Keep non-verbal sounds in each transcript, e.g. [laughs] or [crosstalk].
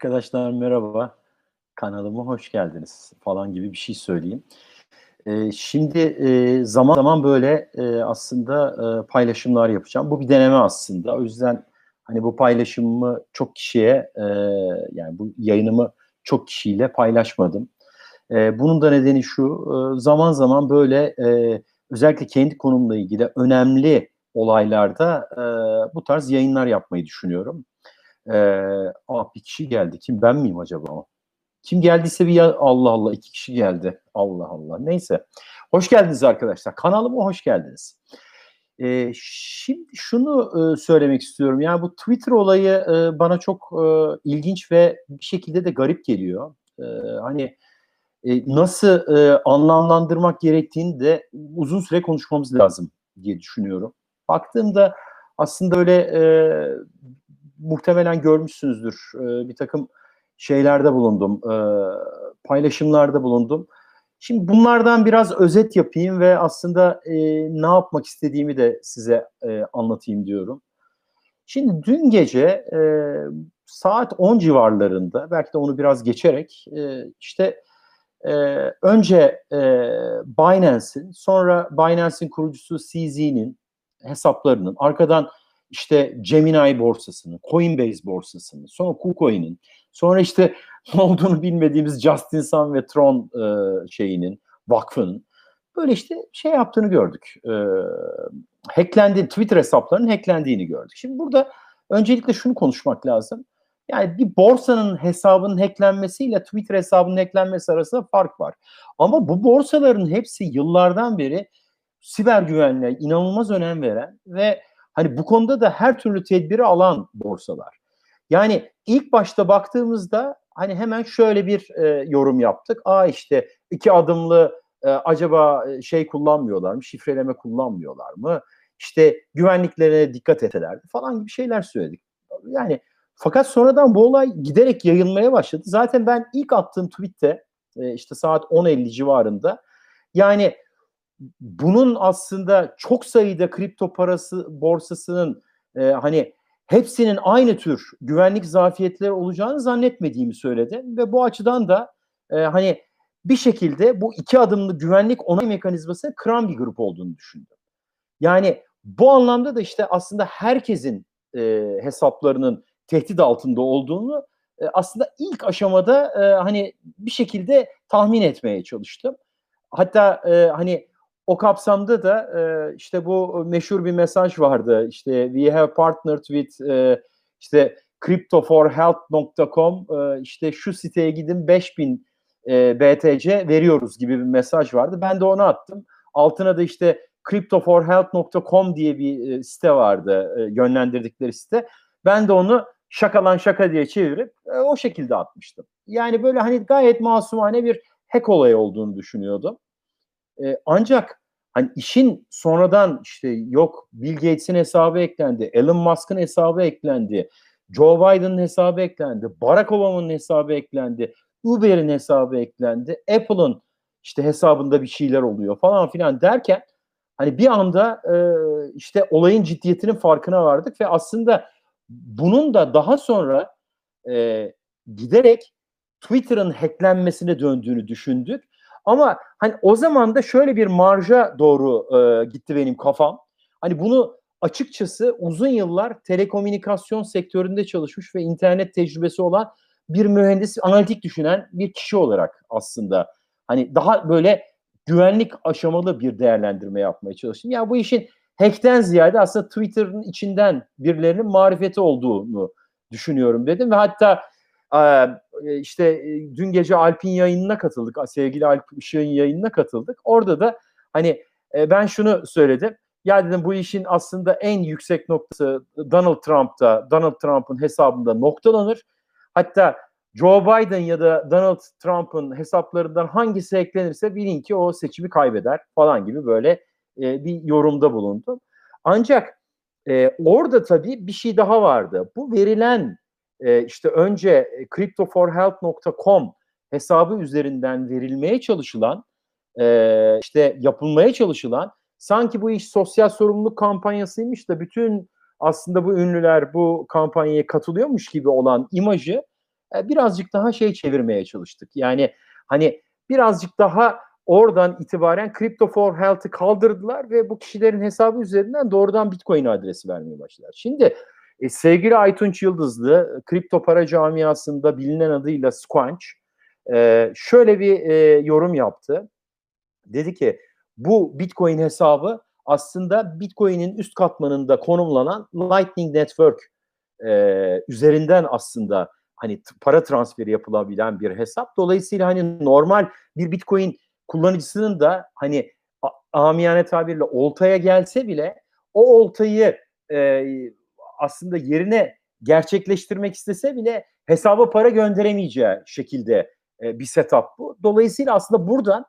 Arkadaşlar merhaba. Kanalıma hoş geldiniz falan gibi bir şey söyleyeyim. Eee, şimdi, eee, zaman zaman böyle, eee, aslında, eee, paylaşımlar yapacağım. Bu bir deneme aslında. O yüzden, hani, bu paylaşımımı çok kişiye, eee, yani, bu yayınımı çok kişiyle paylaşmadım. Eee, bunun da nedeni şu, ııı, zaman zaman böyle, eee, özellikle kendi konumla ilgili önemli olaylarda, eee, bu tarz yayınlar yapmayı düşünüyorum. Eee, a, bir kişi geldi. Kim, ben miyim acaba o? Kim geldiyse bir ya Allah Allah 2 kişi geldi. Allah Allah. Neyse. Hoş geldiniz arkadaşlar. Kanalıma hoş geldiniz. Eee, şimdi şunu, ııı, söylemek istiyorum. Yani bu Twitter olayı, ııı, bana çok, ııı, ilginç ve bir şekilde de garip geliyor. Eee, hani, eee, nasıl, ııı, anlamlandırmak gerektiğini de uzun süre konuşmamız lazım diye düşünüyorum. Baktığımda aslında öyle, eee, muhtemelen görmüşsünüzdür. Eee, birtakım şeylerde bulundum, eee, paylaşımlarda bulundum. Şimdi bunlardan biraz özet yapayım ve aslında, eee, ne yapmak istediğimi de size, eee, anlatayım diyorum. Şimdi dün gece, eee, saat 10 civarlarında, belki de onu biraz geçerek, eee, işte, eee, önce, eee, Binance'in, sonra Binance'in kurucusu CZ'nin hesaplarının, arkadan işte Gemini borsasının, Coinbase borsasının, sonra KuCoin'in, sonra işte [laughs] ne olduğunu bilmediğimiz Justin Sun ve Tron, eee, şeyinin, vakfının böyle işte şey yaptığını gördük. Eee, hacklendi Twitter hesaplarının hacklendiğini gördük. Şimdi burada öncelikle şunu konuşmak lazım. Yani bir borsanın hesabının hacklenmesiyle Twitter hesabının hacklenmesi arasında fark var. Ama bu borsaların hepsi yıllardan beri siber güvenliğe inanılmaz önem veren ve hani bu konuda da her türlü tedbiri alan borsalar. Yani ilk başta baktığımızda hani hemen şöyle bir, eee, yorum yaptık. A, işte 2 adımlı, eee, acaba, eee, şey kullanmıyorlar mı, şifreleme kullanmıyorlar mı? İşte güvenliklerine dikkat etselerdi falan gibi şeyler söyledik. Yani fakat sonradan bu olay giderek yayılmaya başladı. Zaten ben ilk attığım tweet'te, eee, işte saat 10.50 civarında yani bunun aslında çok sayıda kripto parası borsasının, eee, hani hepsinin aynı tür güvenlik zafiyetleri olacağını zannetmediğimi söyledim ve bu açıdan da, eee, hani bir şekilde bu 2 adımlı güvenlik onay mekanizmasını kıran bir grup olduğunu düşündüm. Yani bu anlamda da işte aslında herkesin, eee, hesaplarının tehdit altında olduğunu, eee, aslında ilk aşamada, eee, hani bir şekilde tahmin etmeye çalıştım. Hatta, eee, hani o kapsamda da, eee, işte bu meşhur bir mesaj vardı. İşte "We have partnered with" eee, işte "crypto4health.com" eee, işte "Şu siteye gidin 5000 eee, BTC veriyoruz." gibi bir mesaj vardı. Ben de onu attım. Altına da işte "crypto4health.com" diye bir, eee, site vardı, eee, yönlendirdikleri site. Ben de onu şaka lan şaka diye çevirip, eee, o şekilde atmıştım. Yani böyle hani gayet masumane bir hack olayı olduğunu düşünüyordum. Eee, ancak hani işin sonradan işte yok Bill Gates'in hesabı eklendi, Elon Musk'ın hesabı eklendi, Joe Biden'ın hesabı eklendi, Barack Obama'nın hesabı eklendi, Uber'in hesabı eklendi, Apple'ın işte hesabında bir şeyler oluyor falan filan derken hani bir anda, eee, işte olayın ciddiyetinin farkına vardık ve aslında bunun da daha sonra, eee, giderek Twitter'ın hacklenmesine döndüğünü düşündük. Ama hani o zaman da şöyle bir marja doğru, eee, gitti benim kafam. Hani bunu açıkçası uzun yıllar telekomünikasyon sektöründe çalışmış ve internet tecrübesi olan bir mühendis, analitik düşünen bir kişi olarak aslında hani daha böyle güvenlik aşamalı bir değerlendirme yapmaya çalıştım. Ya bu işin hack'ten ziyade aslında Twitter'ın içinden birilerinin marifeti olduğunu düşünüyorum dedim ve hatta, eee, işte, eee, dün gece Alp'in yayınına katıldık. Sevgili Alp Işık'ın yayınına katıldık. Orada da hani, eee, ben şunu söyledim. Ya dedim bu işin aslında en yüksek noktası Donald Trump'ta, Donald Trump'ın hesabında noktalanır. Hatta Joe Biden ya da Donald Trump'ın hesaplarından hangisi hacklenirse bilin ki o seçimi kaybeder falan gibi böyle, bir yorumda bulundum. Ancak, orada tabii bir şey daha vardı. Bu verilen, eee, işte önce, eee, crypto4health.com hesabı üzerinden verilmeye çalışılan, eee, işte yapılmaya çalışılan sanki bu iş sosyal sorumluluk kampanyasıymış da bütün aslında bu ünlüler bu kampanyaya katılıyormuş gibi olan imajı e, birazcık daha şey çevirmeye çalıştık. Yani hani birazcık daha oradan itibaren Crypto for Health'ı kaldırdılar ve bu kişilerin hesabı üzerinden doğrudan Bitcoin adresi vermeye başladılar. Şimdi e, sevgili Aytunç Yıldızlı, kripto para camiasında bilinen adıyla Squanch, e, şöyle bir e, yorum yaptı. Dedi ki bu Bitcoin hesabı aslında Bitcoin'in üst katmanında konumlanan Lightning Network e, üzerinden aslında hani para transferi yapılabilen bir hesap. Dolayısıyla hani normal bir Bitcoin kullanıcısının da hani amiyane tabirle oltaya gelse bile o oltayı e, aslında yerine gerçekleştirmek istese bile hesaba para gönderemeyeceği şekilde e, bir setup bu. Dolayısıyla aslında buradan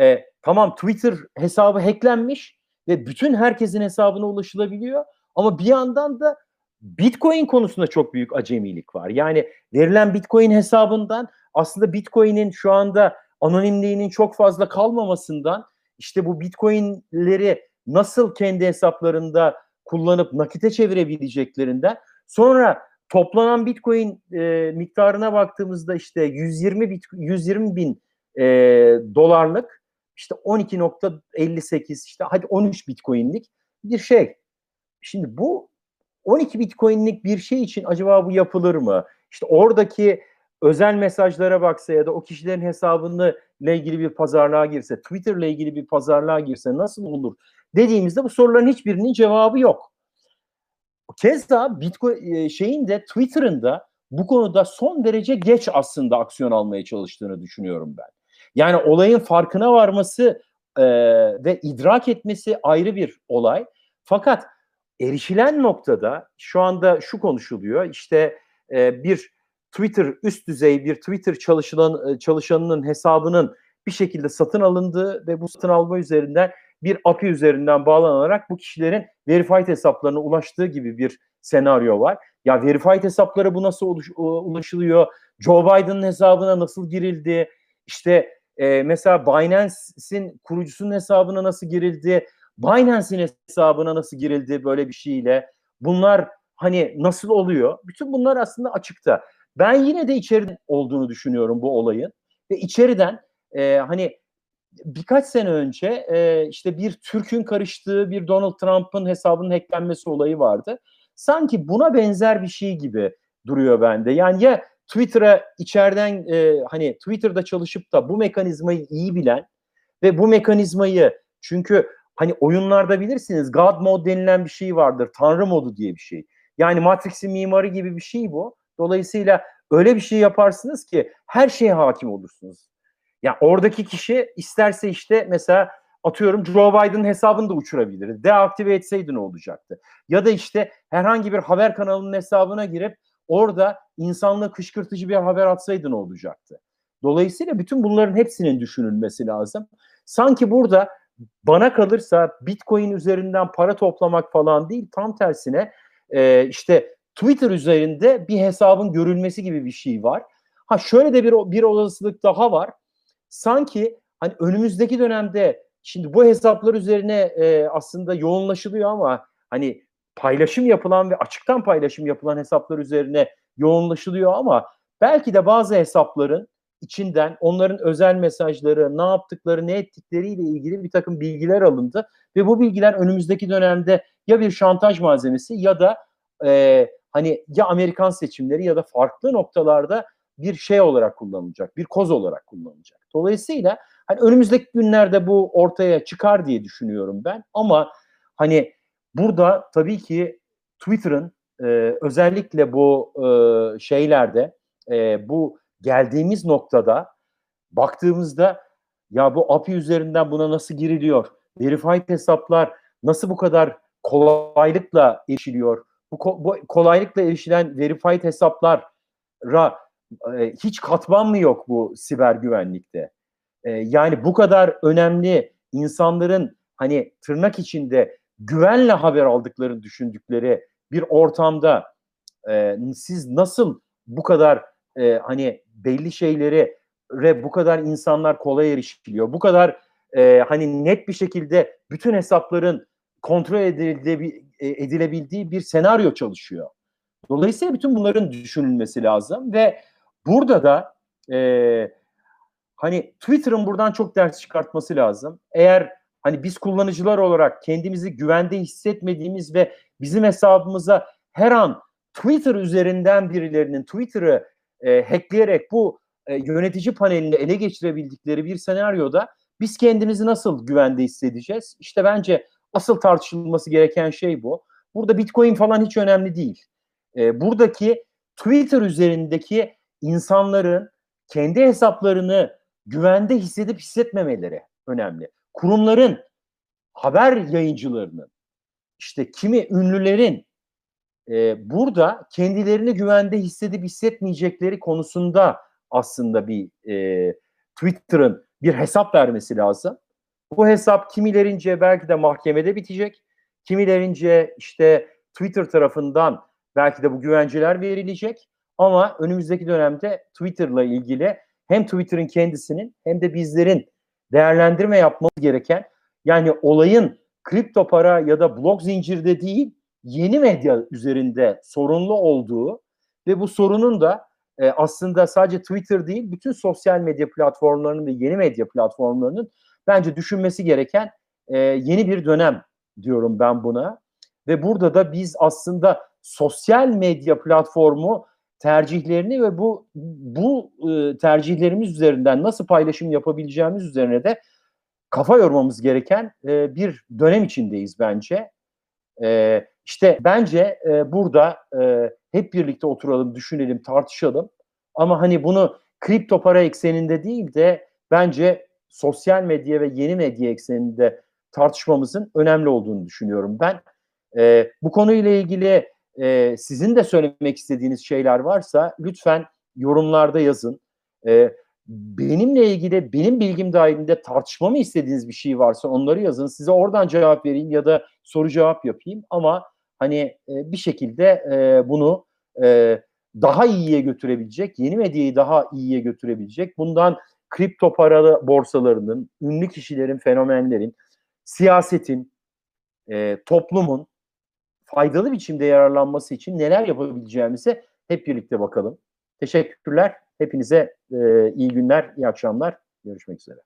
e, tamam Twitter hesabı hacklenmiş ve bütün herkesin hesabına ulaşılabiliyor ama bir yandan da Bitcoin konusunda çok büyük acemilik var. Yani verilen Bitcoin hesabından aslında Bitcoin'in şu anda anonimliğinin çok fazla kalmamasından işte bu Bitcoin'leri nasıl kendi hesaplarında kullanıp nakite çevirebileceklerinden sonra toplanan Bitcoin e, miktarına baktığımızda işte 120 bit 120 bin e, dolarlık işte 12.58 işte hadi 13 Bitcoin'lik bir şey. Şimdi bu 12 Bitcoin'lik bir şey için acaba bu yapılır mı? İşte oradaki özel mesajlara baksa ya da o kişilerin hesabını ile ilgili bir pazarlığa girse, Twitter ile ilgili bir pazarlığa girse nasıl olur dediğimizde bu soruların hiçbirinin cevabı yok. Keza Bitcoin e, şeyin de Twitter'ın da bu konuda son derece geç aslında aksiyon almaya çalıştığını düşünüyorum ben. Yani olayın farkına varması e, ve idrak etmesi ayrı bir olay. Fakat erişilen noktada şu anda şu konuşuluyor. İşte e, bir Twitter üst düzey bir Twitter çalışılan e, çalışanının hesabının bir şekilde satın alındığı ve bu satın alma üzerinden bir API üzerinden bağlanarak bu kişilerin verified hesaplarına ulaştığı gibi bir senaryo var. Ya verified hesaplara bu nasıl ulaşılıyor? Joe Biden'ın hesabına nasıl girildi? İşte e, mesela Binance'in kurucusunun hesabına nasıl girildi? Binance'in hesabına nasıl girildi böyle bir şeyle? Bunlar hani nasıl oluyor? Bütün bunlar aslında açıkta. Ben yine de içeriden olduğunu düşünüyorum bu olayın. Ve içeriden e, hani birkaç sene önce e, işte bir Türk'ün karıştığı bir Donald Trump'ın hesabının hacklenmesi olayı vardı. Sanki buna benzer bir şey gibi duruyor bende. Yani ya Twitter'a içeriden e, hani Twitter'da çalışıp da bu mekanizmayı iyi bilen ve bu mekanizmayı çünkü hani oyunlarda bilirsiniz God mode denilen bir şey vardır. Tanrı modu diye bir şey. Yani Matrix'in mimarı gibi bir şey bu. Dolayısıyla öyle bir şey yaparsınız ki her şeye hakim olursunuz. Yani oradaki kişi isterse işte mesela atıyorum Joe Biden'ın hesabını da uçurabilir. Deaktive etseydi ne olacaktı? Ya da işte herhangi bir haber kanalının hesabına girip orada insanlığı kışkırtıcı bir haber atsaydı ne olacaktı? Dolayısıyla bütün bunların hepsinin düşünülmesi lazım. Sanki burada bana kalırsa Bitcoin üzerinden para toplamak falan değil tam tersine e, işte Twitter üzerinde bir hesabın görülmesi gibi bir şey var. Ha şöyle de bir bir olasılık daha var. Sanki hani önümüzdeki dönemde şimdi bu hesaplar üzerine e, aslında yoğunlaşılıyor ama hani paylaşım yapılan ve açıktan paylaşım yapılan hesaplar üzerine yoğunlaşılıyor ama belki de bazı hesapların içinden onların özel mesajları, ne yaptıkları, ne ettikleriyle ilgili bir takım bilgiler alındı ve bu bilgiler önümüzdeki dönemde ya bir şantaj malzemesi ya da e, hani ya Amerikan seçimleri ya da farklı noktalarda bir şey olarak kullanılacak, bir koz olarak kullanılacak. Dolayısıyla hani önümüzdeki günlerde bu ortaya çıkar diye düşünüyorum ben ama hani burada tabii ki Twitter'ın e, özellikle bu e, şeylerde e, bu geldiğimiz noktada baktığımızda ya bu API üzerinden buna nasıl giriliyor? Verified hesaplar nasıl bu kadar kolaylıkla erişiliyor? Bu, bu kolaylıkla erişilen verified hesaplara e, hiç katman mı yok bu siber güvenlikte? E, yani bu kadar önemli insanların hani tırnak içinde güvenle haber aldıklarını düşündükleri bir ortamda e, siz nasıl bu kadar e, hani belli şeyleri ve bu kadar insanlar kolay erişiliyor. Bu kadar e, hani net bir şekilde bütün hesapların kontrol edildiği, e, edilebildiği bir senaryo çalışıyor. Dolayısıyla bütün bunların düşünülmesi lazım ve burada da e, hani Twitter'ın buradan çok ders çıkartması lazım. Eğer hani biz kullanıcılar olarak kendimizi güvende hissetmediğimiz ve bizim hesabımıza her an Twitter üzerinden birilerinin Twitter'ı e, hackleyerek bu e, yönetici panelini ele geçirebildikleri bir senaryoda biz kendimizi nasıl güvende hissedeceğiz? İşte bence asıl tartışılması gereken şey bu. Burada Bitcoin falan hiç önemli değil. E, buradaki Twitter üzerindeki insanların kendi hesaplarını güvende hissedip hissetmemeleri önemli. Kurumların, haber yayıncılarının, işte kimi ünlülerin e, burada kendilerini güvende hissedip hissetmeyecekleri konusunda aslında bir e, Twitter'ın bir hesap vermesi lazım. Bu hesap kimilerince belki de mahkemede bitecek, kimilerince işte Twitter tarafından belki de bu güvenceler verilecek. Ama önümüzdeki dönemde Twitter'la ilgili hem Twitter'ın kendisinin hem de bizlerin değerlendirme yapmamız gereken yani olayın kripto para ya da blok zincirde değil yeni medya üzerinde sorunlu olduğu ve bu sorunun da e, aslında sadece Twitter değil bütün sosyal medya platformlarının ve yeni medya platformlarının bence düşünmesi gereken e, yeni bir dönem diyorum ben buna. Ve burada da biz aslında sosyal medya platformu tercihlerini ve bu bu e, tercihlerimiz üzerinden nasıl paylaşım yapabileceğimiz üzerine de kafa yormamız gereken e, bir dönem içindeyiz bence. E, işte bence e, burada hep birlikte oturalım, düşünelim, tartışalım. Ama hani bunu kripto para ekseninde değil de bence sosyal medya ve yeni medya ekseninde tartışmamızın önemli olduğunu düşünüyorum ben. E, bu konuyla ilgili e, sizin de söylemek istediğiniz şeyler varsa lütfen yorumlarda yazın. E, benimle ilgili benim bilgim dahilinde tartışmamı istediğiniz bir şey varsa onları yazın. Size oradan cevap vereyim ya da soru cevap yapayım ama hani e, bir şekilde e, bunu e, daha iyiye götürebilecek, yeni medyayı daha iyiye götürebilecek. Bundan kripto paralı borsalarının, ünlü kişilerin, fenomenlerin, siyasetin, e, toplumun faydalı biçimde yararlanması için neler yapabileceğimize hep birlikte bakalım. Teşekkürler. Hepinize e, iyi günler, iyi akşamlar. Görüşmek üzere.